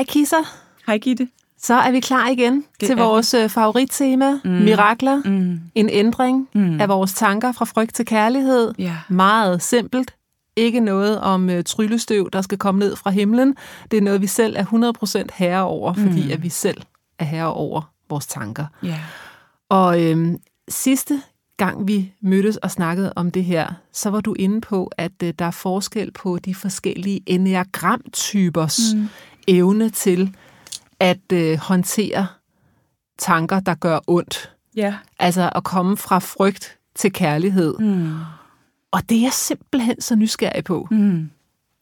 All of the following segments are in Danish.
Hej Kisser. Hej Gitte. Så er vi klar igen det til vores vi. Øh, favorittema, mm. mirakler. Mm. En ændring mm. af vores tanker fra frygt til kærlighed. Ja. Meget simpelt. Ikke noget om uh, tryllestøv, der skal komme ned fra himlen. Det er noget, vi selv er 100% herre over, mm. fordi at vi selv er herre over vores tanker. Ja. Og øhm, sidste gang vi mødtes og snakkede om det her, så var du inde på, at øh, der er forskel på de forskellige enneagramtypers mm. Evne til at øh, håndtere tanker, der gør ondt. Ja. Altså at komme fra frygt til kærlighed. Mm. Og det er jeg simpelthen så nysgerrig på. Mm.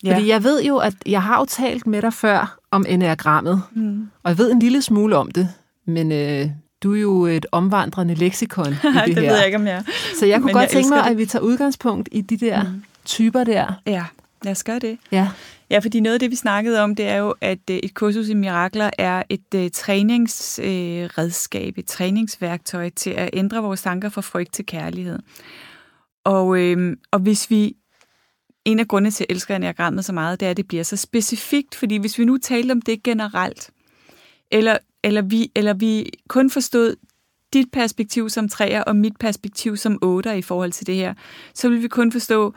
Ja. Fordi jeg ved jo, at jeg har jo talt med dig før om enneagrammet, mm. og jeg ved en lille smule om det, men øh, du er jo et omvandrende leksikon i det, det her. ved jeg ikke, om jeg. Så jeg kunne Men godt jeg tænke mig, elsker at vi tager udgangspunkt i de der mm. typer der. Ja, lad os gøre det. Ja. Ja, fordi noget af det, vi snakkede om, det er jo, at øh, et kursus i mirakler er et uh, træningsredskab, uh, et træningsværktøj til at ændre vores tanker fra frygt til kærlighed. Og, øh, og hvis vi en af grundene til, at jeg elsker enagrammet så meget, det er, at det bliver så specifikt, fordi hvis vi nu talte om det generelt, eller, eller, vi, eller vi kun forstod dit perspektiv som træer og mit perspektiv som otter i forhold til det her, så vil vi kun forstå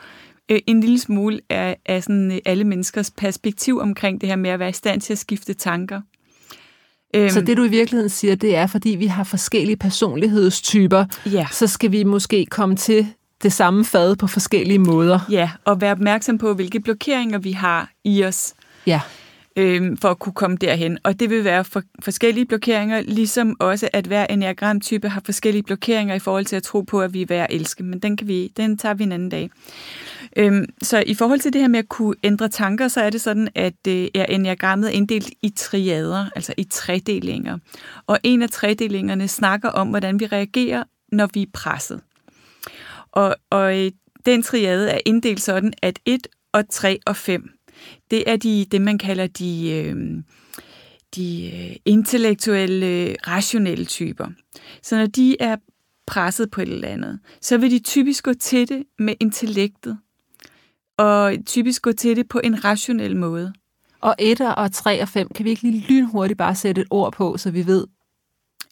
øh, en lille smule af, af sådan, øh, alle menneskers perspektiv omkring det her med at være i stand til at skifte tanker. Øhm, så det du i virkeligheden siger, det er, fordi vi har forskellige personlighedstyper, ja. så skal vi måske komme til det samme fad på forskellige måder. Ja, og være opmærksom på, hvilke blokeringer vi har i os. Ja øhm, for at kunne komme derhen. Og det vil være for forskellige blokeringer, ligesom også at hver enneagramtype har forskellige blokeringer i forhold til at tro på, at vi er værd at elske. Men den, kan vi, den tager vi en anden dag. Øhm, så i forhold til det her med at kunne ændre tanker, så er det sådan, at øh, er enneagrammet er inddelt i triader, altså i tredelinger. Og en af tredelingerne snakker om, hvordan vi reagerer, når vi er presset. Og, og øh, den triade er inddelt sådan, at 1 og 3 og 5 det er de, det, man kalder de, øh, de øh, intellektuelle, rationelle typer. Så når de er presset på et eller andet, så vil de typisk gå til det med intellektet, og typisk gå til det på en rationel måde. Og 1 og 3 og 5, kan vi ikke lige lynhurtigt bare sætte et ord på, så vi ved,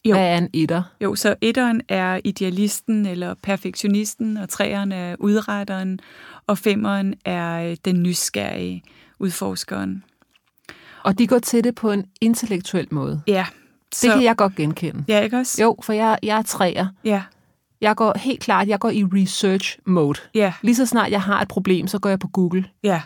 jo. hvad er en etter? Jo, så etteren er idealisten eller perfektionisten, og treeren er udretteren, og femeren er den nysgerrige udforskeren. Og de går til det på en intellektuel måde? Ja. Så, det kan jeg godt genkende. Ja, ikke også? Jo, for jeg, jeg er træer. Ja. Jeg går helt klart, jeg går i research mode. Ja. Lige så snart jeg har et problem, så går jeg på Google. Ja.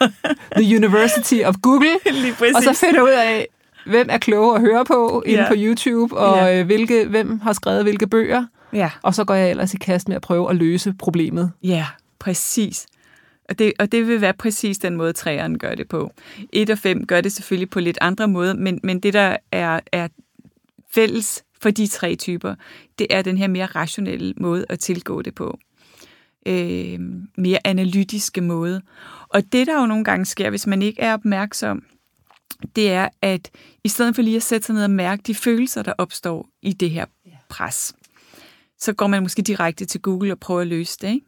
The University of Google. Lige præcis. Og så finder ud af, hvem er kloge at høre på inde Ja. på YouTube, og Ja. øh, hvilke, hvem har skrevet hvilke bøger. Ja. Og så går jeg ellers i kast med at prøve at løse problemet. Ja, præcis. Og det, og det vil være præcis den måde, træerne gør det på. 1 og 5 gør det selvfølgelig på lidt andre måder, men, men det, der er, er fælles for de tre typer, det er den her mere rationelle måde at tilgå det på. Øh, mere analytiske måde. Og det, der jo nogle gange sker, hvis man ikke er opmærksom, det er, at i stedet for lige at sætte sig ned og mærke de følelser, der opstår i det her pres, så går man måske direkte til Google og prøver at løse det, ikke?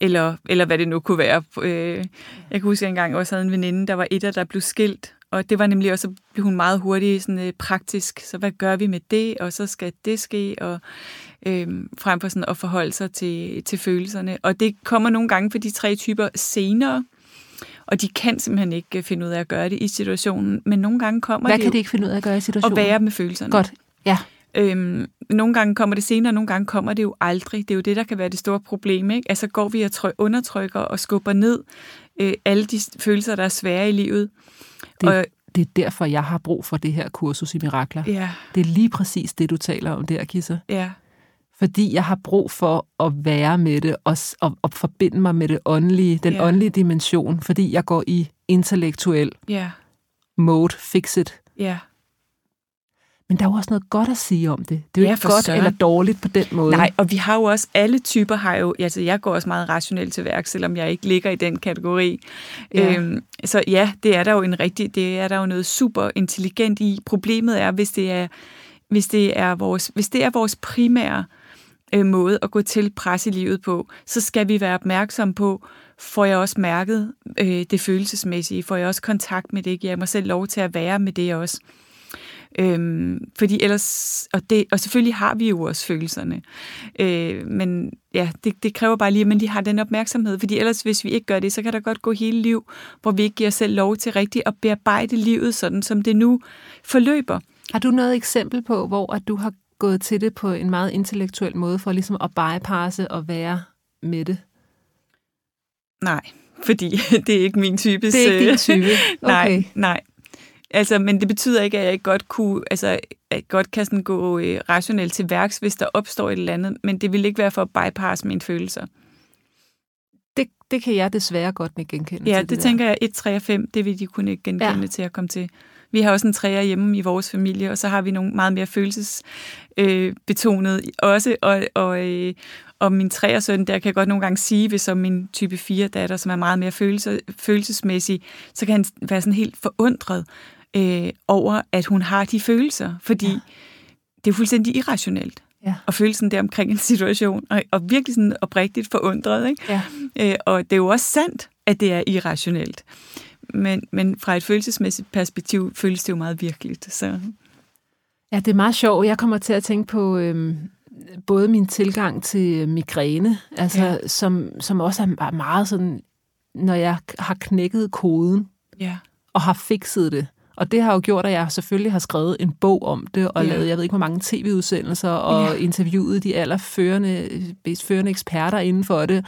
Eller, eller hvad det nu kunne være. Øh, Jeg kan huske, at jeg engang også havde en veninde, der var etter, der blev skilt, og det var nemlig også, så blev hun meget hurtigt sådan, øh, praktisk. Så hvad gør vi med det, og så skal det ske, og øh, frem for sådan at forholde sig til, til følelserne. Og det kommer nogle gange for de tre typer senere, og de kan simpelthen ikke finde ud af at gøre det i situationen, men nogle gange kommer Hvad det kan de ikke finde ud af at gøre i situationen? at være med følelserne. Godt, ja. Øhm, nogle gange kommer det senere, nogle gange kommer det jo aldrig. Det er jo det, der kan være det store problem. Ikke? Altså går vi og tryk, undertrykker og skubber ned øh, alle de følelser, der er svære i livet. Det, og, det er derfor, jeg har brug for det her kursus i mirakler. ja, Det er lige præcis det, du taler om der, Kisser. ja, Fordi jeg har brug for at være med det og, og, og forbinde mig med det åndelige, den Ja. åndelige dimension, fordi jeg går i intellektuel ja, mode, fix it. ja. Men der er jo også noget godt at sige om det. Det er jo Ja, ikke godt søren. eller dårligt på den måde. Nej, og vi har jo også, alle typer har jo, altså jeg går også meget rationelt til værk, selvom jeg ikke ligger i den kategori. Ja. Øhm, så ja, det er der jo en rigtig, det er der jo noget super intelligent i. Problemet er, hvis det er, hvis det er vores, hvis det er vores primære øh, Øh, måde at gå til presselivet i livet på, så skal vi være opmærksom på, får jeg også mærket øh, det følelsesmæssige, får jeg også kontakt med det, giver jeg mig selv lov til at være med det også. Øhm, fordi ellers, og, det, og selvfølgelig har vi jo også følelserne, øh, men ja, det, det kræver bare lige, at man lige har den opmærksomhed, fordi ellers, hvis vi ikke gør det, så kan der godt gå hele liv, hvor vi ikke giver os selv lov til rigtigt at bearbejde livet, sådan som det nu forløber. Har du noget eksempel på, hvor at du har gået til det på en meget intellektuel måde, for ligesom at bypasse og være med det? Nej, fordi det er ikke min type. Det er ikke din type. Nej, Okay. nej. Altså, men det betyder ikke, at jeg ikke godt kunne, altså, at godt kan sådan gå øh, rationelt til værks, hvis der opstår et eller andet, men det vil ikke være for at bypasse mine følelser. Det, det kan jeg desværre godt ikke genkende Ja, det, det, tænker jeg, 1, 3 og 5, det vil de kunne ikke genkende ja. til at komme til. Vi har også en træer hjemme i vores familie, og så har vi nogle meget mere følelsesbetonet øh, også, og, og, øh, og min træer søn, der kan jeg godt nogle gange sige, hvis som min type 4 datter, som er meget mere følelse, følelsesmæssig, så kan han være sådan helt forundret øh, over, at hun har de følelser, fordi Ja. det er fuldstændig irrationelt Ja. at føle sådan der omkring en situation, og, og virkelig sådan oprigtigt forundret, ikke? Ja. Øh, og det er jo også sandt, at det er irrationelt. Men, men fra et følelsesmæssigt perspektiv føles det jo meget virkeligt. Så Ja, det er meget sjovt. Jeg kommer til at tænke på øhm, både min tilgang til migræne, altså, ja. Som, som også er meget sådan, når jeg har knækket koden ja, og har fikset det. Og det har jo gjort, at jeg selvfølgelig har skrevet en bog om det, og Ja. lavet, jeg ved ikke, hvor mange tv-udsendelser, og Ja. interviewet de allerførende, bedst førende eksperter inden for det,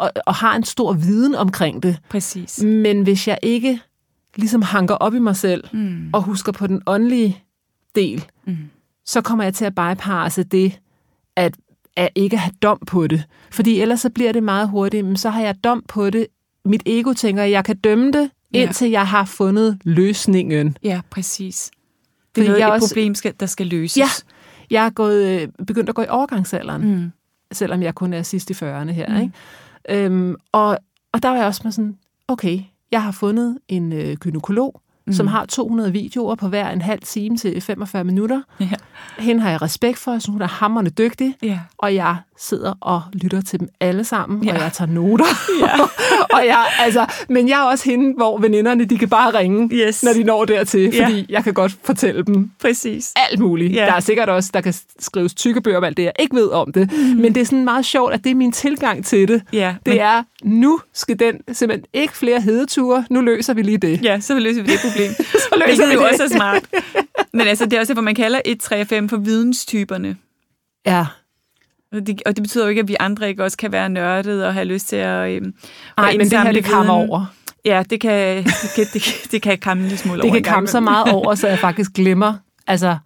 og, og har en stor viden omkring det. præcis. Men hvis jeg ikke ligesom hanker op i mig selv, Mm. og husker på den åndelige del, Mm. så kommer jeg til at bypasse det, at, at ikke have dom på det. Fordi ellers så bliver det meget hurtigt, men så har jeg dom på det. Mit ego tænker, at jeg kan dømme det, Ja. indtil jeg har fundet løsningen. Ja, præcis. Det Fordi er noget, jeg et også- problem, skal, der skal løses. Ja, jeg er gået, øh, begyndt at gå i overgangsalderen. Mm. selvom jeg kun er sidst i 40'erne her. Mm. Ikke? Øhm, og, og der var jeg også med sådan, okay, jeg har fundet en øh, gynekolog, mm. som har 200 videoer på hver en halv time til 45 minutter. Ja. Hende har jeg respekt for, synes, hun er hammerende dygtig, Ja. og jeg sidder og lytter til dem alle sammen, ja. Ja. og jeg tager noter. Ja. og jeg, altså, men jeg er også hende, hvor veninderne, de kan bare ringe, Yes. når de når dertil, Ja. fordi jeg kan godt fortælle dem Præcis. alt muligt. Ja. Der er sikkert også, der kan skrives tykke bøger om alt det, jeg ikke ved om det. Mm. Men det er sådan meget sjovt, at det er min tilgang til det. Ja, Det men- er, nu skal den simpelthen ikke flere hedeture, nu løser vi lige det. Ja, så løser vi det problem. Så løser Hvilket vi jo det. også er smart. Men altså, det er også derfor, man kalder 1, 3 og 5 for videnstyperne. Ja. Og det, og det betyder jo ikke, at vi andre ikke også kan være nørdet og have lyst til at, øhm, Nej, men det her, det kammer over. Ja, det kan, det kan, det kan, det kan kamme en lille smule Det over kan en gang kamme så meget over, så jeg faktisk glemmer, altså,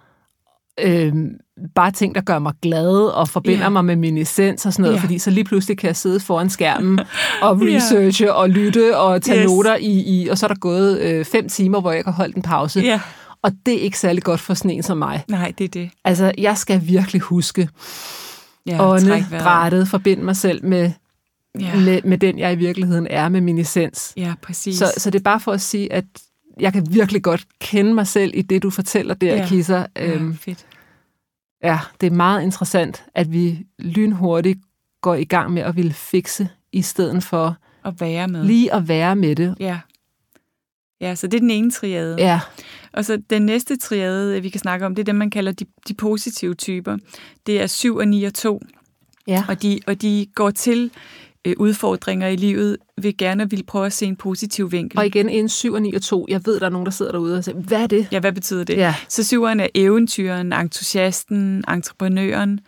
øhm, bare ting, der gør mig glad og forbinder Ja. mig med min essens og sådan noget, Ja. fordi så lige pludselig kan jeg sidde foran skærmen og researche og lytte og tage Yes. noter i, i, og så er der gået øh, fem timer, hvor jeg kan holde en pause. Ja, Og det er ikke særlig godt for sådan en som mig. nej, det er det. Altså, jeg skal virkelig huske Ja, ja, ånde, drættet, forbinde mig selv med, Ja. ja. med, med den, jeg i virkeligheden er, med min essens. Ja, præcis. Så, så det er bare for at sige, at jeg kan virkelig godt kende mig selv i det, du fortæller der, Ja. ja. Kisser. ja, Øhm, fedt. ja, det er meget interessant, at vi lynhurtigt går i gang med at ville fikse, i stedet for At være med. lige at være med det. Ja. Ja, så det er den ene triade. Ja, Og så den næste triade, vi kan snakke om, det er dem, man kalder de, de positive typer. Det er 7 og 9 og 2. ja. Og de, og de går til øh, udfordringer i livet, vil gerne vil prøve at se en positiv vinkel. Og igen, en 7 og 9 og 2. Jeg ved, der er nogen, der sidder derude og siger, hvad er det? Ja, hvad betyder det? Ja. Så syveren er eventyren, entusiasten, entreprenøren.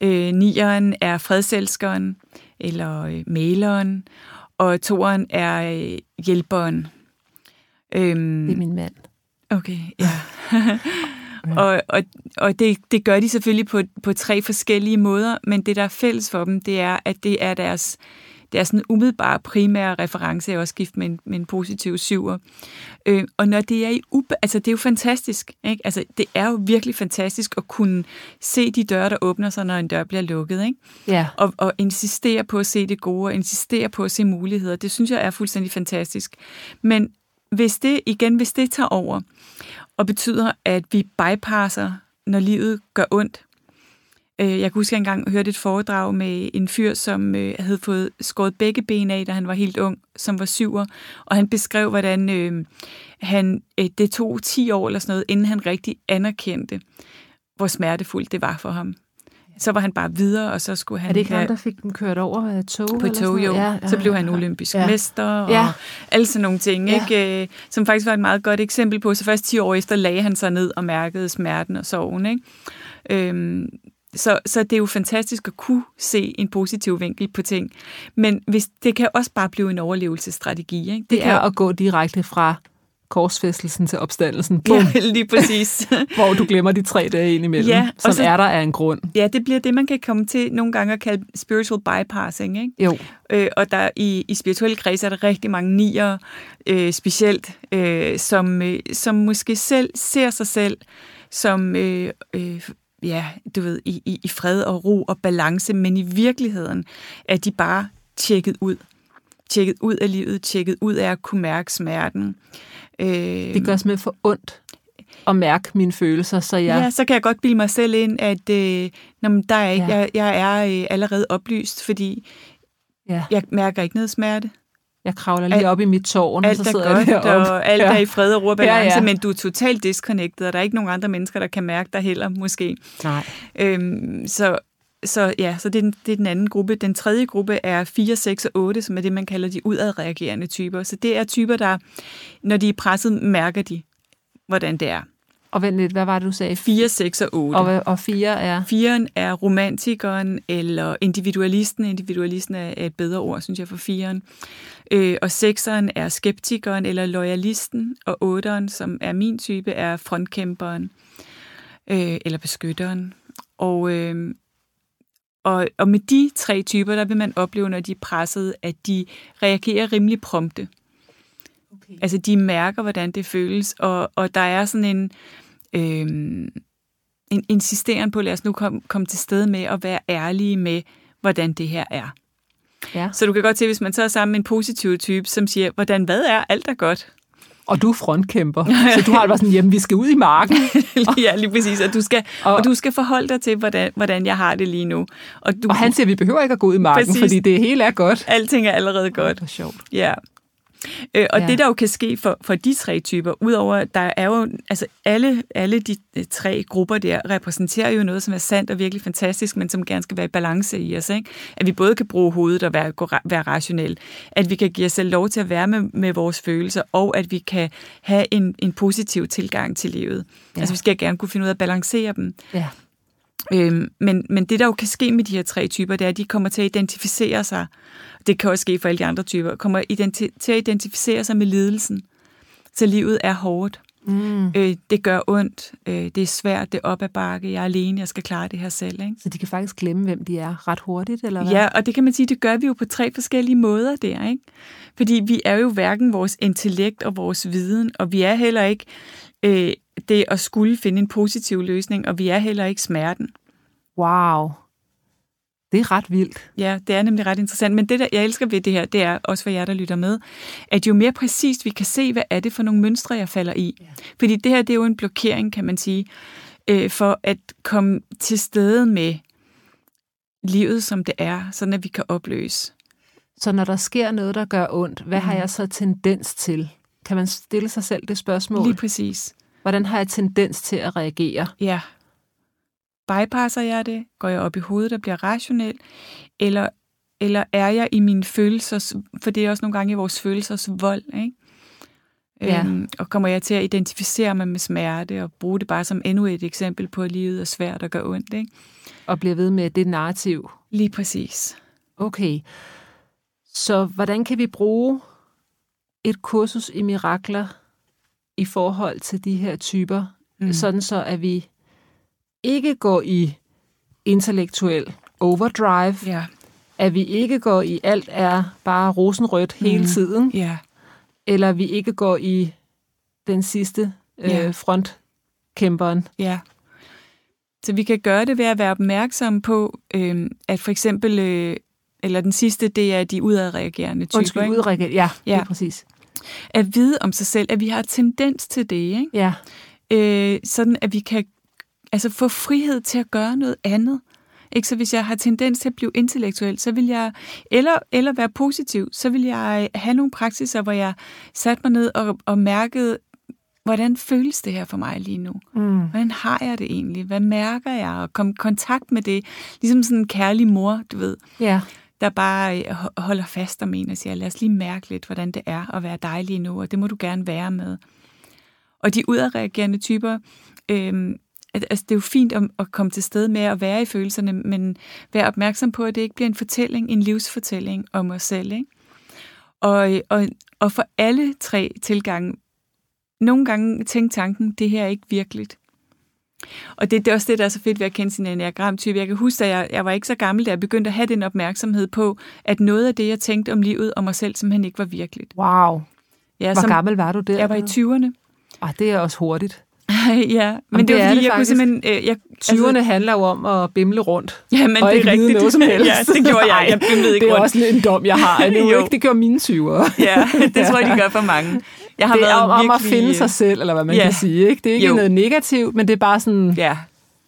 Øh, nieren er fredselskeren eller øh, maleren. Og toeren er øh, hjælperen. Øhm, Det er min mand. Okay, ja. og og, og det, det gør de selvfølgelig på, på tre forskellige måder, men det, der er fælles for dem, det er, at det er deres, deres sådan umiddelbare primære reference er også gift med en, med en positiv syver. Øh, og når det er i ube, altså det er jo fantastisk, ikke? Altså det er jo virkelig fantastisk at kunne se de døre, der åbner sig, når en dør bliver lukket, ikke? Ja. Og, og insistere på at se det gode, og insistere på at se muligheder, det synes jeg er fuldstændig fantastisk. Men hvis det, igen, hvis det tager over, og betyder, at vi bypasser, når livet gør ondt. Øh, jeg kan huske, at jeg engang hørte et foredrag med en fyr, som øh, havde fået skåret begge ben af, da han var helt ung, som var syver, og han beskrev, hvordan øh, han, øh, det tog 10 år eller sådan noget, inden han rigtig anerkendte, hvor smertefuldt det var for ham. Så var han bare videre, og så skulle han Er det ikke ham, der fik dem kørt over af tog? på eller tog, jo. Ja, ja, så blev han olympisk ja. mester, og Ja. alle sådan nogle ting, Ja. ikke? Øh, som faktisk var et meget godt eksempel på. Så først 10 år efter lagde han sig ned og mærkede smerten og sorgen. Ikke? Øhm, så, så det er jo fantastisk at kunne se en positiv vinkel på ting. Men hvis, det kan også bare blive en overlevelsesstrategi. Ikke? Det er at gå direkte fra korsfæstelsen til opstandelsen, Bum, ja, lige præcis. hvor du glemmer de tre dage ind imellem, Ja, som så- er der af en grund. ja, det bliver det, man kan komme til nogle gange at kalde spiritual bypassing. Ikke? Jo, Øh, og der i, i spirituelle kredse er der rigtig mange nier, øh, specielt, øh, som, øh, som måske selv ser sig selv som, øh, øh, ja, du ved, i, i, i fred og ro og balance, men i virkeligheden er de bare tjekket ud. Tjekket ud af livet, tjekket ud af at kunne mærke smerten. Øh, det gør simpelthen for ondt at mærke mine følelser, så jeg... Ja, så kan jeg godt bilde mig selv ind, at øh, nå, men der er ikke, Ja. jeg, jeg er øh, allerede oplyst, fordi ja, jeg mærker ikke noget smerte. jeg kravler lige Alt- op i mit tårn, og så er sidder godt, jeg deroppe. og alt Ja. er i fred og ro og balance, ja. ja. men du er totalt disconnected, og der er ikke nogen andre mennesker, der kan mærke dig heller, måske. Nej. Øhm, så, så ja, så det er, den, det er den anden gruppe. Den tredje gruppe er 4, 6 og 8, som er det, man kalder de udadreagerende typer. Så det er typer, der, når de er presset, mærker de, hvordan det er. Og vent lidt, hvad var det, du sagde? 4, 6 og 8. Og, og fire er... Firen er romantikeren eller individualisten. Individualisten er et bedre ord, synes jeg, for firen. Øh, og sekseren er skeptikeren eller loyalisten. Og otteren, som er min type, er frontkæmperen øh, eller beskytteren. Og, øh, og, og med de tre typer, der vil man opleve, når de er presset, at de reagerer rimelig prompte. Okay. Altså, de mærker, hvordan det føles, og, og der er sådan en, øh, en insisteren på, lad os nu komme kom til stede med at være ærlige med, hvordan det her er. Ja. Så du kan godt se, hvis man så er sammen med en positiv type, som siger, hvordan, hvad er, alt er godt. Og du er frontkæmper, så du har det bare sådan, jamen vi skal ud i marken. ja, lige præcis. Og du skal, Og- og, du skal forholde dig til, hvordan, hvordan jeg har det lige nu. Og, du, Og han siger, vi behøver ikke at gå ud i marken, Præcis. fordi det hele er godt. alting er allerede godt. Hvor sjovt. Ja. Øh, og Ja. det, der jo kan ske for, for de tre typer, udover, der er jo, altså alle, alle de øh, tre grupper der, repræsenterer jo noget, som er sandt og virkelig fantastisk, men som gerne skal være i balance i os. Ikke? At vi både kan bruge hovedet og være, være rationelle, at vi kan give os selv lov til at være med, med vores følelser, og at vi kan have en, en positiv tilgang til livet. Ja. Altså vi skal gerne kunne finde ud af at balancere dem. Ja. Øhm, men, men det, der jo kan ske med de her tre typer, det er, at de kommer til at identificere sig. Det kan også ske for alle de andre typer. Kommer identi- til at identificere sig med lidelsen. Så livet er hårdt. Mm. Øh, det gør ondt. Øh, det er svært. Det er op ad bakke. Jeg er alene. Jeg skal klare det her selv. Ikke? Så de kan faktisk glemme, hvem de er ret hurtigt, eller hvad? Ja, og det kan man sige, det gør vi jo på tre forskellige måder der. Ikke? Fordi vi er jo hverken vores intellekt og vores viden, og vi er heller ikke øh, det at skulle finde en positiv løsning, og vi er heller ikke smerten. Wow. Det er ret vildt. Ja, det er nemlig ret interessant. Men det, der jeg elsker ved det her, det er også for jer, der lytter med, at jo mere præcist vi kan se, hvad er det for nogle mønstre, jeg falder i. Ja. Fordi det her, det er jo en blokering, kan man sige, øh, for at komme til stede med livet, som det er, sådan at vi kan opløse. Så når der sker noget, der gør ondt, hvad har Mhm. jeg så tendens til? Kan man stille sig selv det spørgsmål? Lige præcis. Hvordan har jeg tendens til at reagere? Ja. Bypasser jeg det? Går jeg op i hovedet og bliver rationel? Eller eller er jeg i mine følelser, for det er også nogle gange i vores følelsers vold, ikke? Ja. Øhm, og kommer jeg til at identificere mig med smerte og bruge det bare som endnu et eksempel på, at livet er svært og gør ondt, ikke? Og bliver ved med det narrativ. Lige præcis. Okay. Så hvordan kan vi bruge et kursus i mirakler i forhold til de her typer, mm. sådan så at vi ikke går i intellektuel overdrive, Ja, at vi ikke går i alt er bare rosenrødt hele Mm. tiden, ja, eller vi ikke går i den sidste Ja. øh, frontkæmperen. ja. Så vi kan gøre det ved at være opmærksomme på, øh, at for eksempel, øh, eller den sidste, det er de udadreagerende typer. Undskyld, ikke? udrække. Ja, ja, Ja. lige præcis. At vide om sig selv, at vi har tendens til det, ikke? Ja, øh, sådan at vi kan altså få frihed til at gøre noget andet. Ikke? Så hvis jeg har tendens til at blive intellektuel, så vil jeg, eller, eller være positiv, så vil jeg have nogle praksiser, hvor jeg satte mig ned og, og mærkede, hvordan føles det her for mig lige nu? mm. Hvordan har jeg det egentlig? Hvad mærker jeg? Og komme i kontakt med det. Ligesom sådan en kærlig mor, du ved, ja. der bare øh, ho- holder fast om en og siger, lad os lige mærke lidt, hvordan det er at være dig lige nu, og det må du gerne være med. Og de udadreagerende typer, øhm, at- altså det er jo fint at, at komme til sted med at være i følelserne, men være opmærksom på, at det ikke bliver en fortælling, en livsfortælling om os selv. Ikke? Og, og, og for alle tre tilgange, nogle gange tænk tanken, det her er ikke virkeligt. Og det, det er også det, der er så fedt ved at kende sin enneagramtype. Jeg kan huske, at jeg, jeg var ikke så gammel, da jeg begyndte at have den opmærksomhed på, at noget af det, jeg tænkte om livet og mig selv, simpelthen ikke var virkeligt. Wow. Ja, Hvor gammel var du der? Jeg var i 20'erne. Ah, det er også hurtigt. ja, men det det, er fordi, det jeg kunne faktisk. simpelthen... Øh, jeg, 20'erne handler jo om at bimle rundt. ja, men og det er rigtigt. noget som helst. ja, det gjorde jeg. Jeg bimlede ikke Det er rundt. også en dom, jeg har. Det, Jo. ikke, det gør mine 20'ere. Ja, det tror jeg, de gør for mange. Jeg har Det er om, om at virkelig, finde sig selv, eller hvad man ja. kan sige. Ikke? Det er ikke Jo. noget negativt, men det er bare sådan, Ja,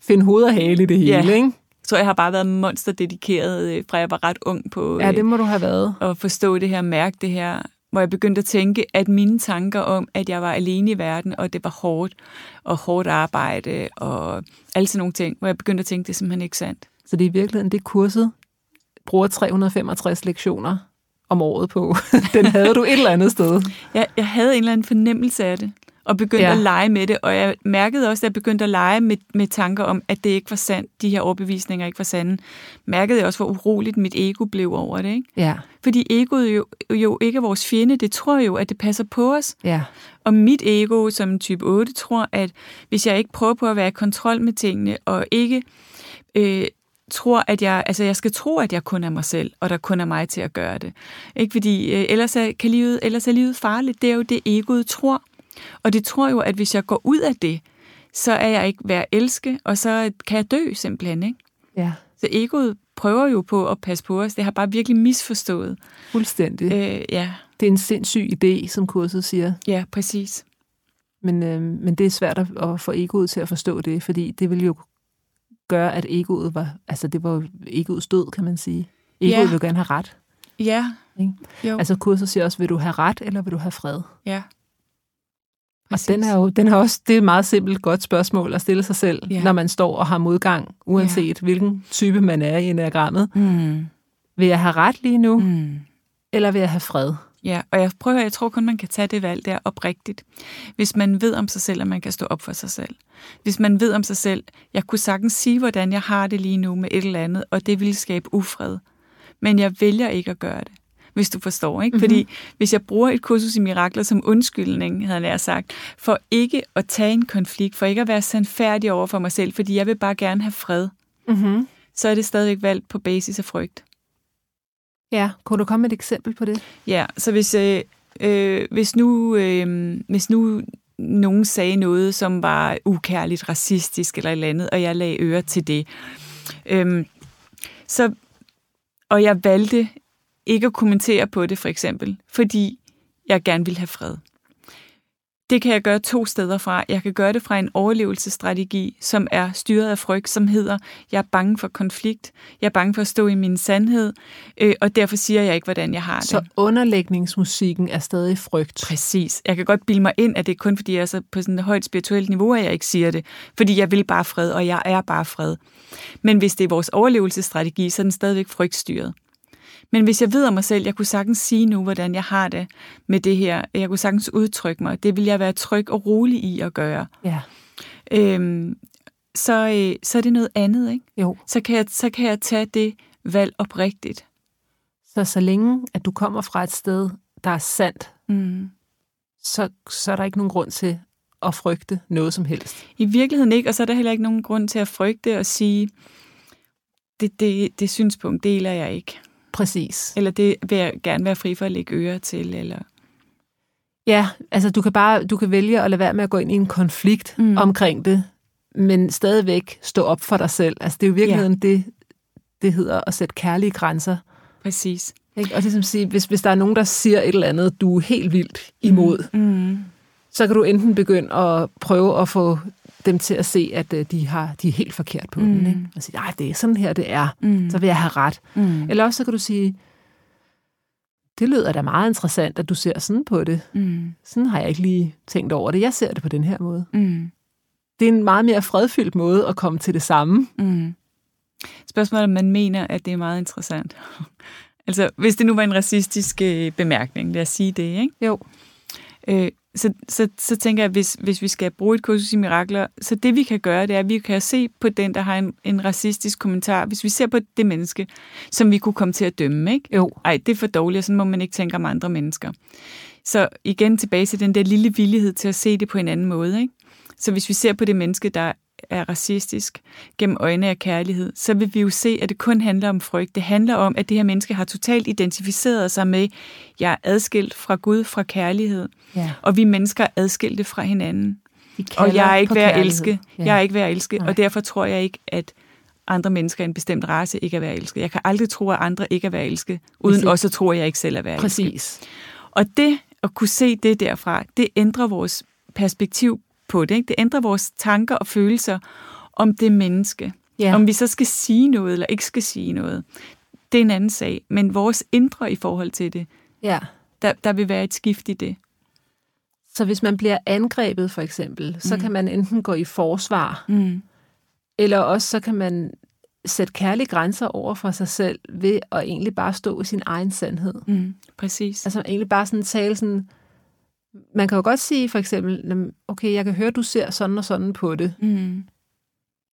finde hoved og hale i det hele. Ja. Ikke? jeg tror, jeg har bare været monsterdedikeret, øh, fra jeg var ret ung på Ja, øh, det må du have været. at forstå det her, mærke det her, hvor jeg begyndte at tænke, at mine tanker om, at jeg var alene i verden, og det var hårdt, og hårdt arbejde, og alle sådan nogle ting, hvor jeg begyndte at tænke, det er simpelthen ikke sandt. Så det er i virkeligheden det kurset, bruger 365 lektioner om året på. Den havde du et eller andet sted. Jeg, jeg havde en eller anden fornemmelse af det, og begyndte Ja. at lege med det, og jeg mærkede også, at jeg begyndte at lege med, med tanker om, at det ikke var sandt, de her overbevisninger ikke var sande. Mærkede jeg også, hvor uroligt mit ego blev over det, ikke? Ja, Fordi egoet jo, jo ikke er vores fjende, det tror jo, at det passer på os. ja. Og mit ego som type 8 tror, at hvis jeg ikke prøver på at være i kontrol med tingene, og ikke øh, tror, at jeg, altså jeg skal tro, at jeg kun er mig selv, og der kun er mig til at gøre det. Ikke fordi, øh, ellers, er, kan livet, ellers er livet farligt. Det er jo det, egoet tror. Og det tror jo, at hvis jeg går ud af det, så er jeg ikke værd at elske, og så kan jeg dø simpelthen. Ikke? ja. Så egoet prøver jo på at passe på os. Det har bare virkelig misforstået. Fuldstændig. Øh, ja, Det er en sindssyg idé, som kurset siger. ja, præcis. Men, øh, men det er svært at, at få egoet til at forstå det, fordi det vil jo gøre, at egoet var, altså det var jo egoets død, kan man sige. Egoet Ja. vil gerne have ret. Ja, Ikke? jo, Altså kurset siger også, vil du have ret, eller vil du have fred? ja. Og den er jo, den er også, det er et meget simpelt godt spørgsmål at stille sig selv, Ja. når man står og har modgang, uanset ja. hvilken type man er i enagrammet. Mm. Vil jeg have ret lige nu. Mm. eller vil jeg have fred? Ja, og jeg prøver, jeg tror kun, man kan tage det valg der oprigtigt. Hvis man ved om sig selv, at man kan stå op for sig selv. Hvis man ved om sig selv, jeg kunne sagtens sige, hvordan jeg har det lige nu med et eller andet, og det ville skabe ufred. Men jeg vælger ikke at gøre det, hvis du forstår. ikke? Mm-hmm. Fordi hvis jeg bruger et kursus i mirakler som undskyldning, havde jeg sagt, for ikke at tage en konflikt, for ikke at være sandfærdig over for mig selv, fordi jeg vil bare gerne have fred, Mm-hmm. så er det stadigvæk valgt på basis af frygt. Ja, kunne du komme med et eksempel på det? Ja, så hvis, øh, øh, hvis, nu, øh, hvis nu nogen sagde noget, som var ukærligt, racistisk eller et eller andet, og jeg lagde øre til det, øh, så, og jeg valgte ikke at kommentere på det, for eksempel, fordi jeg gerne ville have fred. Det kan jeg gøre to steder fra. Jeg kan gøre det fra en overlevelsesstrategi, som er styret af frygt, som hedder, jeg er bange for konflikt, jeg er bange for at stå i min sandhed, øh, og derfor siger jeg ikke, hvordan jeg har det. Så underlægningsmusikken er stadig frygt. Præcis. Jeg kan godt bilde mig ind, at det er kun fordi, jeg er så på sådan et højt spirituelt niveau, at jeg ikke siger det. Fordi jeg vil bare fred, og jeg er bare fred. Men hvis det er vores overlevelsesstrategi, så er den stadigvæk frygtstyret. Men hvis jeg ved om mig selv, jeg kunne sagtens sige nu, hvordan jeg har det med det her. Jeg kunne sagtens udtrykke mig. Det vil jeg være tryg og rolig i at gøre. Ja. Øhm, så, øh, så er det noget andet, ikke? Jo. Så kan, jeg, så kan jeg tage det valg oprigtigt. Så så længe, at du kommer fra et sted, der er sandt, Mm. så, så er der ikke nogen grund til at frygte noget som helst. I virkeligheden ikke, og så er der heller ikke nogen grund til at frygte og sige, det, det, det synspunkt deler jeg ikke. Præcis. Eller det vil jeg gerne være fri for at lægge øre til. Eller... Ja, altså du kan bare du kan vælge at lade være med at gå ind i en konflikt Mm. omkring det, men stadigvæk stå op for dig selv. Altså det er jo i virkeligheden ja. det, det hedder at sætte kærlige grænser. Præcis. Ikke? Og ligesom sige, hvis, hvis der er nogen, der siger et eller andet, du er helt vildt imod, mm. Mm. så kan du enten begynde at prøve at få dem til at se, at øh, de, har, de er helt forkert på mm. den. Ikke? Og sige, nej, det er sådan her, det er. Mm. Så vil jeg have ret. Mm. Eller også så kan du sige, det lyder da meget interessant, at du ser sådan på det. Mm. Sådan har jeg ikke lige tænkt over det. Jeg ser det på den her måde. Mm. Det er en meget mere fredfyldt måde at komme til det samme. Mm. Spørgsmålet er, om man mener, at det er meget interessant. altså, hvis det nu var en racistisk øh, bemærkning, lad os sige det, ikke? Jo. Øh, så, så, så tænker jeg, at hvis, hvis vi skal bruge et kursus i mirakler, så det vi kan gøre, det er, at vi kan se på den, der har en, en racistisk kommentar. Hvis vi ser på det menneske, som vi kunne komme til at dømme, ikke? Jo. Ej, det er for dårligt, og sådan må man ikke tænke om andre mennesker. Så igen tilbage til den der lille villighed til at se det på en anden måde, ikke? Så hvis vi ser på det menneske, der er racistisk gennem øjne af kærlighed, så vil vi jo se, at det kun handler om frygt. Det handler om, at det her menneske har totalt identificeret sig med, jeg er adskilt fra Gud, fra kærlighed, Ja. og vi mennesker er adskilte fra hinanden. De Og jeg er ikke ved at elske. Ja. Jeg er ikke ved at elske, Nej. og derfor tror jeg ikke, at andre mennesker af en bestemt race ikke er ved at elske. Jeg kan aldrig tro, at andre ikke er ved at elske, uden Præcis. også at tro, at jeg ikke selv er ved at elske. Præcis. Og det at kunne se det derfra, det ændrer vores perspektiv på det. Ikke? Det ændrer vores tanker og følelser om det menneske. Ja. Om vi så skal sige noget eller ikke skal sige noget, det er en anden sag. Men vores indre i forhold til det, ja. der, der vil være et skift i det. Så hvis man bliver angrebet, for eksempel, så Mm. kan man enten gå i forsvar, Mm. eller også så kan man sætte kærlige grænser over for sig selv ved at egentlig bare stå i sin egen sandhed. Mm. Præcis. Altså egentlig bare sådan tale sådan... Man kan jo godt sige for eksempel, "Jamen, okay, jeg kan høre, du ser sådan og sådan på det. Mm.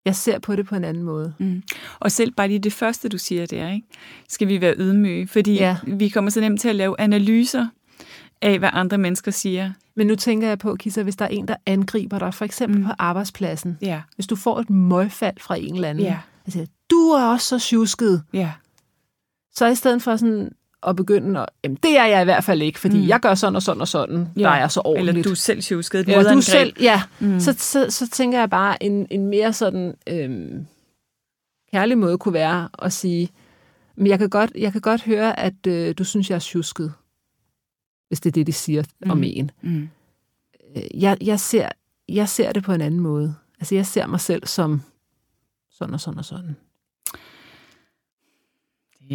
Jeg ser på det på en anden måde. Mm. Og selv bare lige det første, du siger der, ikke? skal vi være ydmyge, fordi Ja. vi kommer så nemt til at lave analyser af, hvad andre mennesker siger. Men nu tænker jeg på, Kisa, hvis der er en, der angriber dig, for eksempel mm. på arbejdspladsen. Ja, Hvis du får et møgfald fra en eller anden, ja, og siger, du er også så tjusket. ja. Så i stedet for sådan at begynde at, jamen det er jeg i hvert fald ikke, fordi Mm. jeg gør sådan og sådan og sådan, Ja. der er jeg så ordentligt. Eller du er selv tjusket. Et Eller du selv, ja. Mm. Så, så, så tænker jeg bare, en, en mere sådan øhm, kærlig måde kunne være at sige, men jeg kan godt, jeg kan godt høre, at øh, du synes, jeg er tjusket. Hvis det er det, de siger mm. om en. Mm. Øh, Jeg, jeg, ser, jeg ser det på en anden måde. Altså, jeg ser mig selv som sådan og sådan og sådan.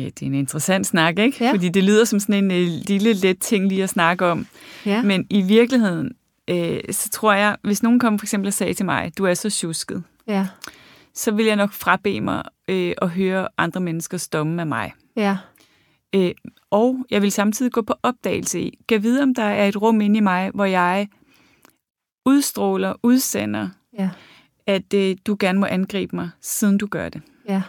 Det det er en interessant snak, ikke? Ja. Fordi det lyder som sådan en øh, lille, let ting lige at snakke om. Ja. Men i virkeligheden, øh, så tror jeg, hvis nogen kom for eksempel og sagde til mig, du er så tjusket, Ja. så vil jeg nok frabede mig øh, at høre andre menneskers domme af mig. Ja. Øh, og jeg vil samtidig gå på opdagelse i, kan vide, om der er et rum inde i mig, hvor jeg udstråler, udsender, Ja. at øh, du gerne må angribe mig, siden du gør det. Ja.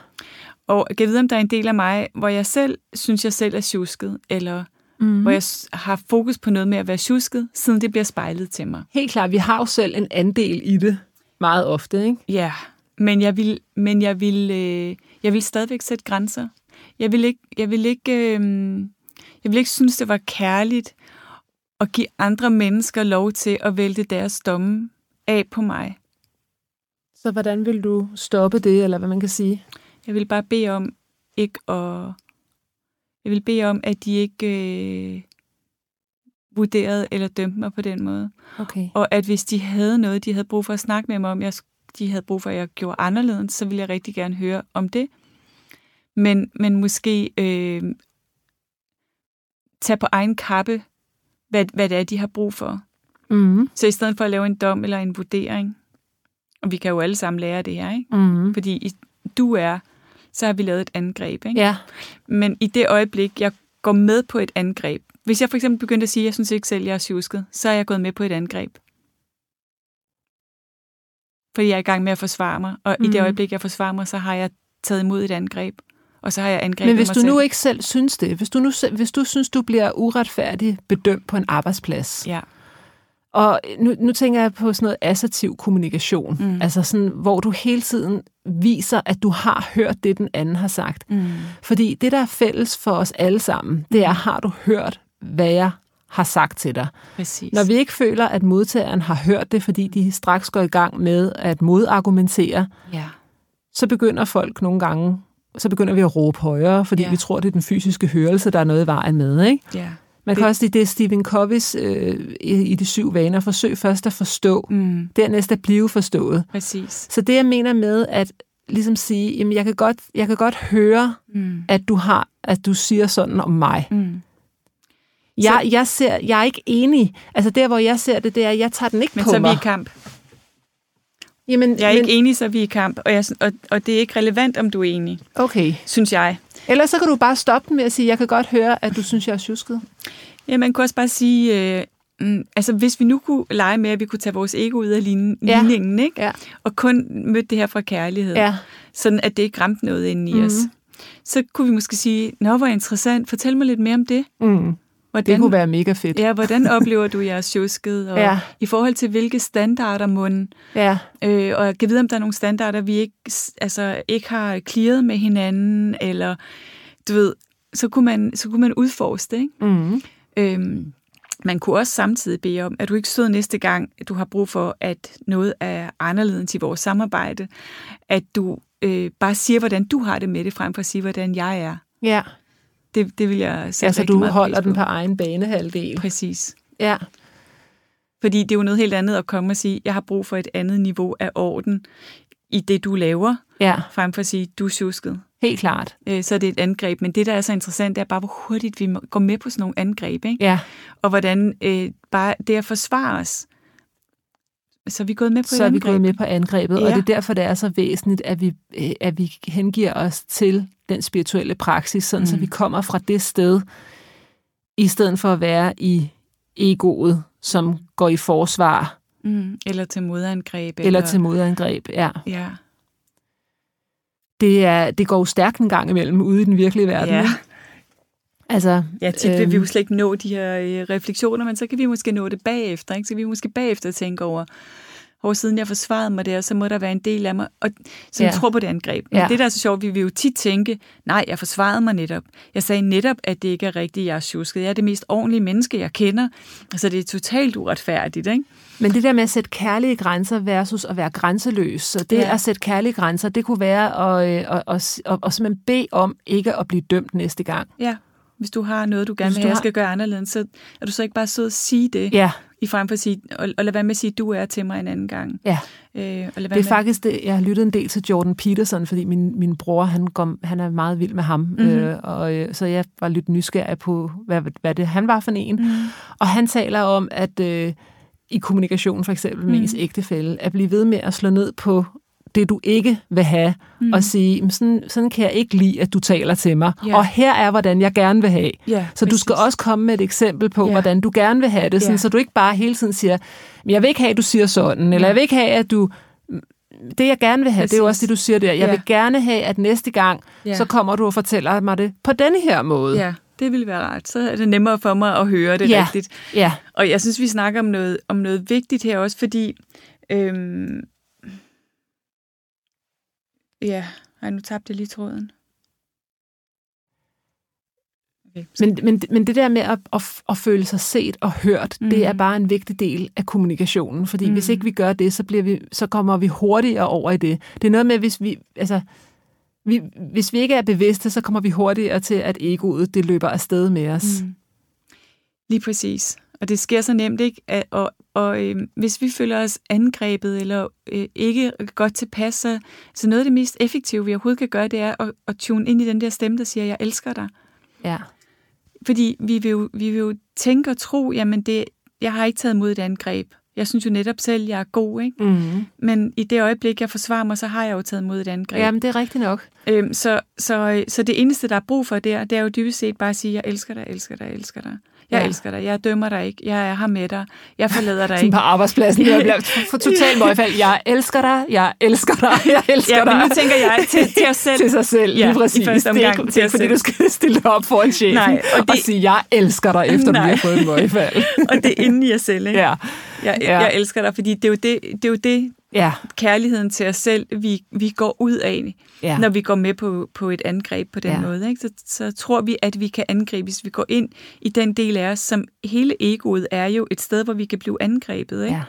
Og kan vide, om der er en del af mig, hvor jeg selv synes, jeg selv er tjusket, eller Mm. hvor jeg har fokus på noget med at være tjusket, siden det bliver spejlet til mig. Helt klart, vi har jo selv en andel i det meget ofte, ikke? Ja, men jeg vil, men jeg vil, øh, jeg vil stadigvæk sætte grænser. Jeg vil ikke, jeg vil ikke, øh, jeg vil ikke synes, det var kærligt at give andre mennesker lov til at vælte deres domme af på mig. Så hvordan vil du stoppe det, eller hvad man kan sige? Jeg vil bare bede om ikke at... Jeg vil bede om, at de ikke øh, vurderede eller dømte mig på den måde. Okay. Og at hvis de havde noget, de havde brug for at snakke med mig om, jeg, de havde brug for, at jeg gjorde anderledes, så ville jeg rigtig gerne høre om det. Men, men måske øh, tage på egen kappe, hvad, hvad det er, de har brug for. Mm. Så i stedet for at lave en dom eller en vurdering, og vi kan jo alle sammen lære det her, ikke? Mm. Fordi i- du er så har vi lavet et angreb. Ikke? Ja. Men i det øjeblik, jeg går med på et angreb, hvis jeg for eksempel begyndte at sige, at jeg synes ikke selv, jeg er tjusket, så er jeg gået med på et angreb. Fordi jeg er i gang med at forsvare mig, og mm. i det Mm. øjeblik, jeg forsvarer mig, så har jeg taget imod et angreb, og så har jeg angrebet Men hvis mig du selv. nu ikke selv synes det, hvis du, nu, hvis du synes, du bliver uretfærdigt bedømt på en arbejdsplads, Ja, og nu, nu tænker jeg på sådan noget assertiv kommunikation, Mm. altså sådan, hvor du hele tiden viser, at du har hørt det, den anden har sagt. mm. Fordi det, der er fælles for os alle sammen, det er, har du hørt, hvad jeg har sagt til dig? præcis. Når vi ikke føler, at modtageren har hørt det, fordi de straks går i gang med at modargumentere, Ja, så begynder folk nogle gange, så begynder vi at råbe højere, fordi Ja. ja. vi tror, det er den fysiske hørelse, der er noget i vejen med. Ikke? ja. Man kan Det- også sige, det Stephen Covey's øh, i, i de syv vaner. Forsøg først at forstå, Mm, dernæst at blive forstået. præcis. Så det, jeg mener med at ligesom sige, jamen, jeg, kan godt, jeg kan godt høre, Mm, at du har, at du siger sådan om mig. mm. Jeg, jeg, ser, jeg er ikke enig. Altså der, hvor jeg ser det, det er, at jeg tager den ikke Men på så er vi mig. i kamp. Jamen, Jeg er men, ikke enig, så er vi i kamp, og, jeg, og, og det er ikke relevant, om du er enig, Okay. synes jeg. Ellers så kan du bare stoppe den med at sige, jeg kan godt høre, at du synes, jeg er tjusket. Ja, man kunne også bare sige, øh, mm, altså hvis vi nu kunne lege med, at vi kunne tage vores ego ud af lin- Ja. ligningen, ikke? Ja. og kun mødte det her fra kærlighed, Ja. sådan at det ikke ramte noget inde i Mhm. os, så kunne vi måske sige, nå, hvor interessant, fortæl mig lidt mere om det. Mm. Hvordan, Det kunne være mega fedt. Ja, hvordan oplever du jeres tjusket, og Ja. i forhold til hvilke standarder må Ja. Øh, og jeg kan vide, om der er nogle standarder, vi ikke, altså, ikke har clearet med hinanden, eller du ved, så kunne man, så kunne man udforske det. Ikke? Mm. Øhm, man kunne også samtidig bede om, at du ikke stod næste gang, du har brug for, at noget er anderledes i vores samarbejde, at du øh, bare siger, hvordan du har det med det, frem for at sige, hvordan jeg er. Ja. Det, det vil jeg sætte Altså, du holder den på egen banehalvdel. Præcis. Ja. Fordi det er jo noget helt andet at komme og sige, jeg har brug for et andet niveau af orden i det, du laver, Ja, frem for at sige, du er tjusket. helt klart. øh, så er det et angreb. Men det, der er så interessant, det er bare, hvor hurtigt vi går med på sådan nogle angreb. Ikke? Ja, Og hvordan øh, bare det at forsvare os. Så er vi gået med på så er vi gået med på angrebet, ja. Og det er derfor, det er så væsentligt, at vi, øh, at vi hengiver os til den spirituelle praksis, sådan mm. så vi kommer fra det sted, i stedet for at være i egoet, som går i forsvar, Mm, eller til modangreb. eller, eller til modangreb. Ja. Ja, Det, er, det går jo stærkt en gang imellem ude i den virkelige verden. ja. ikke? Altså, ja tit vil vi øhm, jo slet ikke nå de her øh, refleksioner, men så kan vi måske nå det bagefter. Ikke? Så kan vi måske bagefter tænke over, hvor siden jeg forsvarede mig der, så må der være en del af mig, og, som Ja. tror på det angreb. Men Ja. det, der er så sjovt, vi vil jo tit tænke, nej, jeg forsvarede mig netop. Jeg sagde netop, at det ikke er rigtigt, jeg er tjusket. Jeg er det mest ordentlige menneske, jeg kender. Altså, det er totalt uretfærdigt, ikke? Men det der med at sætte kærlige grænser versus at være grænseløs, så det ja. Ja. at sætte kærlige grænser, det kunne være at, øh, at, at, at, at simpelthen bede om ikke at blive dømt næste gang. Ja, hvis du har noget, du gerne vil have, har- skal gøre anderledes, så er du så ikke bare sød at sige det, Ja, i frem for at sige, og, og lad være med at sige, du er til mig en anden gang. ja. Øh, og lad være Det er med, faktisk det, jeg har lyttet en del til Jordan Peterson, fordi min, min bror, han, går, han er meget vild med ham, mm-hmm. øh, og øh, så jeg var lidt nysgerrig på, hvad, hvad det han var for en. Mm. Og han taler om, at øh, i kommunikation for eksempel med Mm. ens ægtefælle, at blive ved med at slå ned på det, du ikke vil have, mm. og sige, "Men sådan, sådan kan jeg ikke lide, at du taler til mig. Ja. Og her er, hvordan jeg gerne vil have. Ja, Så du skal præcis. også komme med et eksempel på, Ja. hvordan du gerne vil have det, sådan, Ja. så du ikke bare hele tiden siger, "Men jeg vil ikke have, at du siger sådan, eller jeg vil ikke have, at du... Det, jeg gerne vil have, det er jo Præcis. også det, du siger der. Jeg Ja. vil gerne have, at næste gang, Ja. så kommer du og fortæller mig det på denne her måde. Ja, det ville være rart. Så er det nemmere for mig at høre det Ja. rigtigt. ja. Og jeg synes, vi snakker om noget, om noget vigtigt her også, fordi... Øhm, ja, ej, nu tabte jeg lige tråden. Okay. Men, men, men det der med at, at, at føle sig set og hørt, mm. det er Mhm. bare en vigtig del af kommunikationen. Fordi mm. Mhm. hvis ikke vi gør det, så, bliver vi, så kommer vi hurtigere over i det. Det er noget med, hvis vi... Altså, vi, hvis vi ikke er bevidste, så kommer vi hurtigere til, at egoet det løber afsted med os. Mm. Lige præcis. Og det sker så nemt, ikke? At- Og, og øh, hvis vi føler os angrebet eller øh, ikke godt tilpas, så, så noget af det mest effektive, vi overhovedet kan gøre, det er at, at tune ind i den der stemme, der siger, jeg elsker dig. Ja. Fordi vi vil jo, vi vil jo tænke og tro, jamen det, jeg har ikke taget imod et angreb. Jeg synes jo netop selv, jeg er god, ikke? Mm. Men i det øjeblik, jeg forsvarer mig, så har jeg jo taget imod et angreb. Jamen, det er rigtigt nok. Øhm, så, så, så det eneste, der er brug for der, det er jo dybest set bare at sige, jeg elsker dig, elsker dig, elsker dig. Jeg Ja. ja. elsker dig, jeg dømmer dig ikke, jeg er her med dig, jeg forlader dig ikke. på arbejdspladsen. Jeg bliver for totalt møgfald. Jeg elsker dig, jeg elsker dig, jeg elsker Ja, dig. men nu tænker jeg til, til os selv. til sig selv, Ja, lige i præcis. første det er omgang ikke, til det er ikke, fordi selv. du skal stille op foran chefen Nej, og det- og sige, jeg elsker dig, efter du Nej. lige har fået en møgfald. Og det er inde i os selv, ikke? ja. Jeg, Ja. jeg elsker dig, fordi det er jo det, det, er jo det Ja. kærligheden til os selv, vi, vi går ud af, Ja. når vi går med på, på et angreb på den Ja. måde. Ikke? Så, så tror vi, at vi kan angribe, hvis vi går ind i den del af os, som hele egoet er jo et sted, hvor vi kan blive angrebet. Ikke? Ja.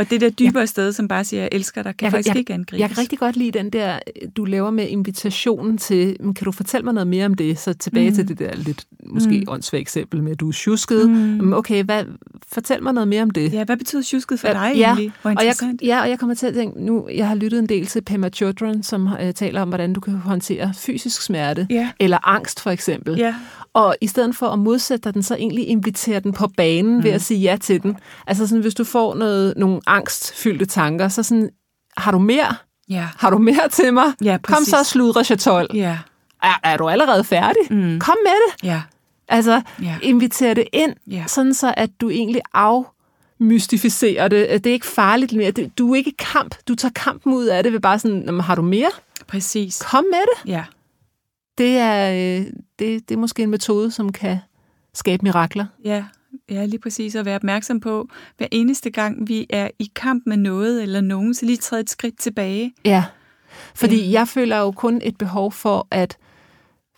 Og det der dybere sted, som bare siger, jeg elsker dig, kan Jeg, faktisk jeg, ikke angribes. jeg kan rigtig godt lide den der, du laver med invitationen til, men kan du fortælle mig noget mere om det? Så tilbage mm. til det der lidt, måske mm. åndssvagt eksempel med, at du er tjusket. Mm. Okay, hvad, fortæl mig noget mere om det. Ja, hvad betyder tjusket for Ja, dig ja, egentlig? Hvor og jeg, ja, og jeg kommer til at tænke, nu, jeg har lyttet en del til Pema Chodron, som uh, taler om, hvordan du kan håndtere fysisk smerte, Ja. eller angst for eksempel. Ja. Og i stedet for at modsætte dig den, så egentlig invitere den på banen mm. ved at sige ja til den. Altså sådan, hvis du får noget, nogle angstfyldte tanker, så sådan, har du mere? Ja. Har du mere til mig? Ja, Kom præcis. så, sludre chatol. Ja. Er, er du allerede færdig? Mm. Kom med det. Ja. Altså, Ja. inviter det ind, Ja. sådan så at du egentlig afmystificerer det. At Det er ikke farligt mere. Det- Du er ikke kamp. Du tager kampen ud af det ved bare sådan, "Nå, men har du mere? Præcis. Kom med det. Ja. Det er, øh, det, det er måske en metode, som kan skabe mirakler. Ja, ja, lige præcis. At være opmærksom på, hver eneste gang vi er i kamp med noget eller nogen, så lige træde et skridt tilbage. Ja, fordi jeg føler jo kun et behov for at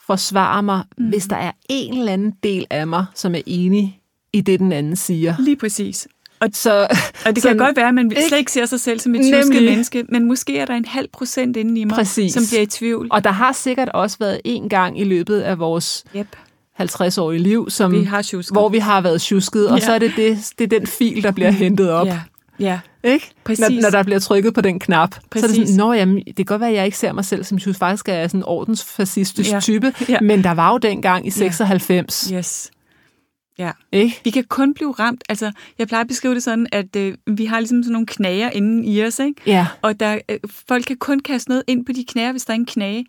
forsvare mig, mm. hvis der er en eller anden del af mig, som er enig i det, den anden siger. Lige præcis. Og, Så, og det kan sådan- godt være, at man Ikke? slet ikke ser sig selv som et tjusket menneske, men måske er der en halv procent inde i mig, Præcis. som bliver i tvivl. Og der har sikkert også været en gang i løbet af vores Yep, 50-årige liv, som, vi har tjusket. hvor vi har været tjusket, og Ja. så er det, det, det er den fil, der bliver hentet op. Ja, ja, Ikke? Præcis. Når, når der bliver trykket på den knap. Så er det Præcis. sådan, Nå, jamen, det kan godt være, at jeg ikke ser mig selv som tjus. Faktisk er jeg sådan en ordensfascistisk Ja. type, Ja. men der var jo dengang i 96. yes. Ja. Ikke? Vi kan kun blive ramt. Altså, jeg plejer at beskrive det sådan, at øh, vi har ligesom sådan nogle knager inden i os, ikke? Ja. Og der, øh, folk kan kun kaste noget ind på de knager, hvis der er en knage,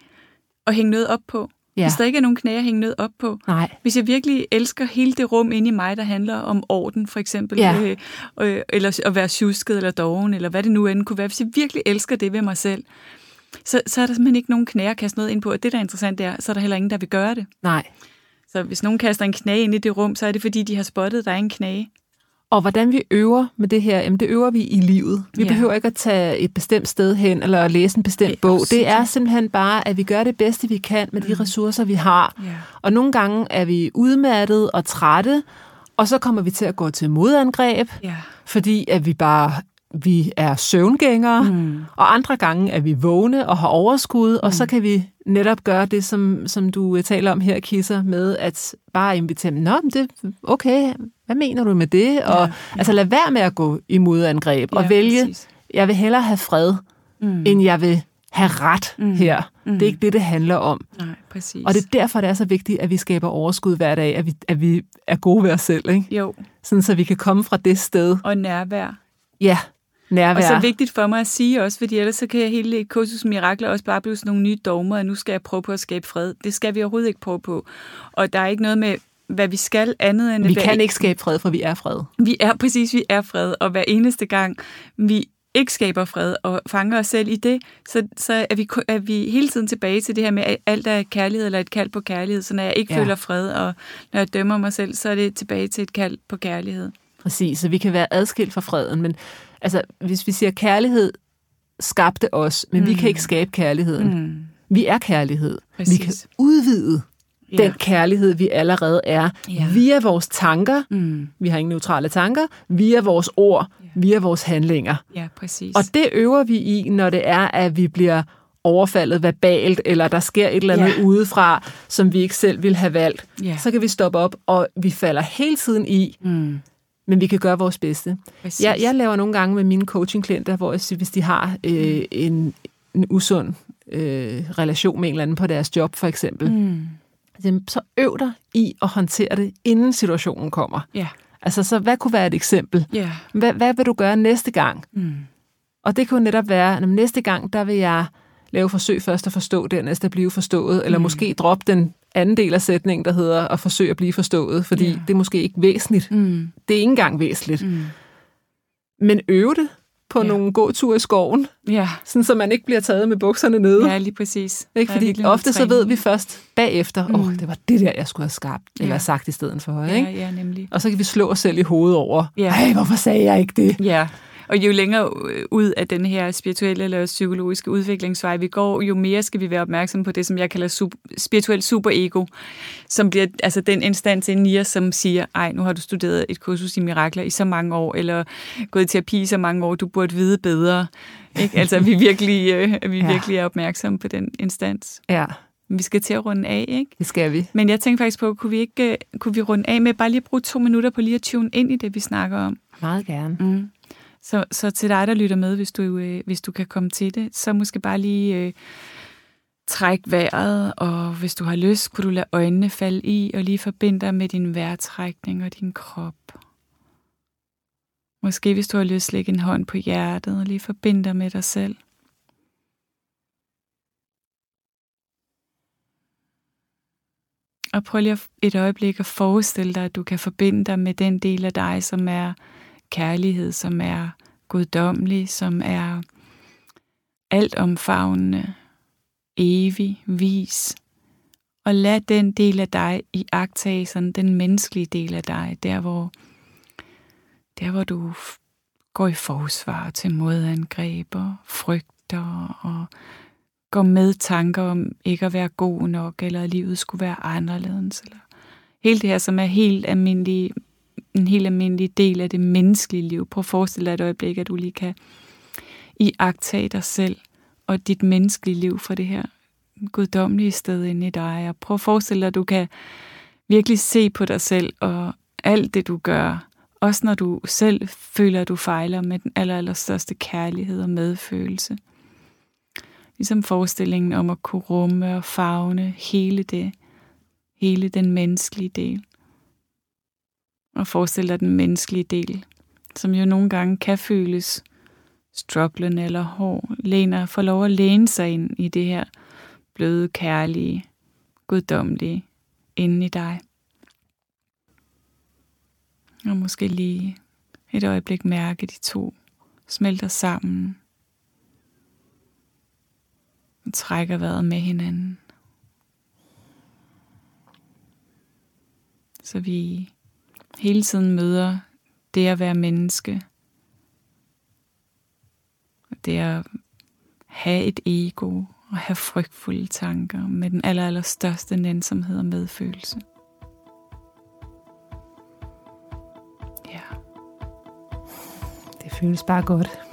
og hænge noget op på. Ja. Hvis der ikke er nogen knager at hænge noget op på. Nej. Hvis jeg virkelig elsker hele det rum inde i mig, der handler om orden, for eksempel, Ja. øh, øh, eller at være tjusket eller doven, eller hvad det nu end kunne være. Hvis jeg virkelig elsker det ved mig selv, så, så er der simpelthen ikke nogen knager at kaste noget ind på. Og det, der er interessant, det er, så er der heller ingen, der vil gøre det. Nej. Så hvis nogen kaster en knage ind i det rum, så er det, fordi de har spottet, at der er en knage. Og hvordan vi øver med det her, jamen det øver vi i livet. Vi Ja. behøver ikke at tage et bestemt sted hen, eller at læse en bestemt Det bog. Det er simpelthen bare, at vi gør det bedste, vi kan med de ressourcer, vi har. Ja. Og nogle gange er vi udmattede og trætte, og så kommer vi til at gå til modangreb, Ja. fordi at vi bare vi er søvngængere, mm. og andre gange er vi vågne og har overskud, og så kan vi netop gøre det, som, som du øh, taler om her, Kisser, med at bare invitere dem. Nå, men det, okay, hvad mener du med det? Og ja. altså lad være med at gå i modangreb, og Ja, vælge, præcis. jeg vil hellere have fred, mm. end jeg vil have ret mm. her. Mm. Det er ikke det, det handler om. Nej, præcis. Og det er derfor, det er så vigtigt, at vi skaber overskud hver dag, at vi, at vi er gode ved os selv, ikke? Jo, Sådan, så vi kan komme fra det sted. og nærvær. Ja, nærvær. Og så vigtigt for mig at sige også, fordi ellers så kan hele kursus mirakler også bare blive sådan nogle nye dogmer, og nu skal jeg prøve på at skabe fred. Det skal vi overhovedet ikke prøve på. Og der er ikke noget med, hvad vi skal andet end... vi at kan ikke skabe fred, for vi er fred. Vi er præcis, vi er fred, og hver eneste gang vi ikke skaber fred og fanger os selv i det, så, så er, vi, er vi hele tiden tilbage til det her med, at alt er kærlighed eller et kald på kærlighed. Så når jeg ikke ja. føler fred, og når jeg dømmer mig selv, så er det tilbage til et kald på kærlighed. Præcis, så vi kan være adskilt fra freden. Men altså, hvis vi siger, kærlighed skabte os, men mm. vi kan ikke skabe kærligheden. Mm. Vi er kærlighed. Præcis. Vi kan udvide Ja. den kærlighed, vi allerede er, Ja. via vores tanker. Mm. Vi har ingen neutrale tanker. Via vores ord, via vores handlinger. Ja, præcis. Og det øver vi i, når det er, at vi bliver overfaldet verbalt, eller der sker et eller andet Ja. udefra, som vi ikke selv ville have valgt. Ja. Så kan vi stoppe op, og vi falder hele tiden i, mm. Men vi kan gøre vores bedste. Præcis. Jeg, jeg laver nogle gange med mine coachingklienter, hvor jeg siger, hvis de har øh, en, en usund øh, relation med en eller anden på deres job, for eksempel, Mm. jamen, så øv dig i at håndtere det, inden situationen kommer. Ja. Altså, så hvad kunne være et eksempel? Ja. Hvad, hvad vil du gøre næste gang? Mm. Og det kunne netop være, at næste gang, der vil jeg lave forsøg først at forstå, dernæst at blive forstået, eller mm. måske droppe den anden del af sætningen, der hedder at forsøge at blive forstået, fordi Ja. det er måske ikke væsentligt. Mm. Det er ikke engang væsentligt. Mm. Men øve det på Ja. nogle gåture i skoven, Ja. sådan så man ikke bliver taget med bukserne nede. ja, lige præcis. Ikke? Fordi ofte så ved vi først bagefter, åh, Mm. oh, det var det der, jeg skulle have skabt, eller Ja. sagt i stedet for. Ja, Ikke? ja, nemlig. Og så kan vi slå os selv i hovedet over, Ja. ej, hvorfor sagde jeg ikke det? Ja, og jo længere øh, ud af den her spirituelle eller psykologiske udviklingsvej vi går, jo mere skal vi være opmærksom på det, som jeg kalder super, spirituel superego, som bliver altså den instans inde i os, som siger, ej, nu har du studeret et kursus i mirakler i så mange år, eller gået i terapi i så mange år, du burde vide bedre. Ikke? Altså, at vi virkelig, øh, vi Ja. virkelig er opmærksomme på den instans. Ja, Vi skal til at runde af, ikke? det skal vi. Men jeg tænkte faktisk på, kunne vi ikke øh, kunne vi runde af med bare lige at bruge to minutter på lige at tune ind i det, vi snakker om? Meget gerne. Mm. Så, så til dig, der lytter med, hvis du, øh, hvis du kan komme til det, så måske bare lige øh, træk vejret, og hvis du har lyst, kunne du lade øjnene falde i, og lige forbinde dig med din vejrtrækning og din krop. Måske hvis du har lyst, lægge en hånd på hjertet, og lige forbinde dig med dig selv. Og prøv lige et øjeblik at forestille dig, at du kan forbinde dig med den del af dig, som er kærlighed, som er guddommelig, som er altomfavnende, evig, vis. Og lad den del af dig i sådan den menneskelige del af dig, der hvor, der hvor du går i forsvar til modangreb og frygter og går med tanker om ikke at være god nok, eller at livet skulle være anderledes. Eller hele det her, som er helt almindelige en helt almindelig del af det menneskelige liv. Prøv at forestille dig et øjeblik, at du lige kan iagtage dig selv og dit menneskelige liv fra det her guddommelige sted inde i dig. Og prøv at forestille dig, at du kan virkelig se på dig selv og alt det, du gør. Også når du selv føler, at du fejler med den aller, aller største kærlighed og medfølelse. Ligesom forestillingen om at kunne rumme og fagne hele det, hele den menneskelige del. Og forestil dig den menneskelige del, som jo nogle gange kan føles strugglende eller hård, læner, får lov at læne sig ind i det her bløde, kærlige, guddommelige inden i dig. Og måske lige et øjeblik mærke de to smelter sammen og trækker vejret med hinanden. Så vi hele tiden møder det at være menneske. Og det at have et ego og have frygtfulde tanker med den aller, aller største nænsomhed og medfølelse. Ja, Det føles bare godt.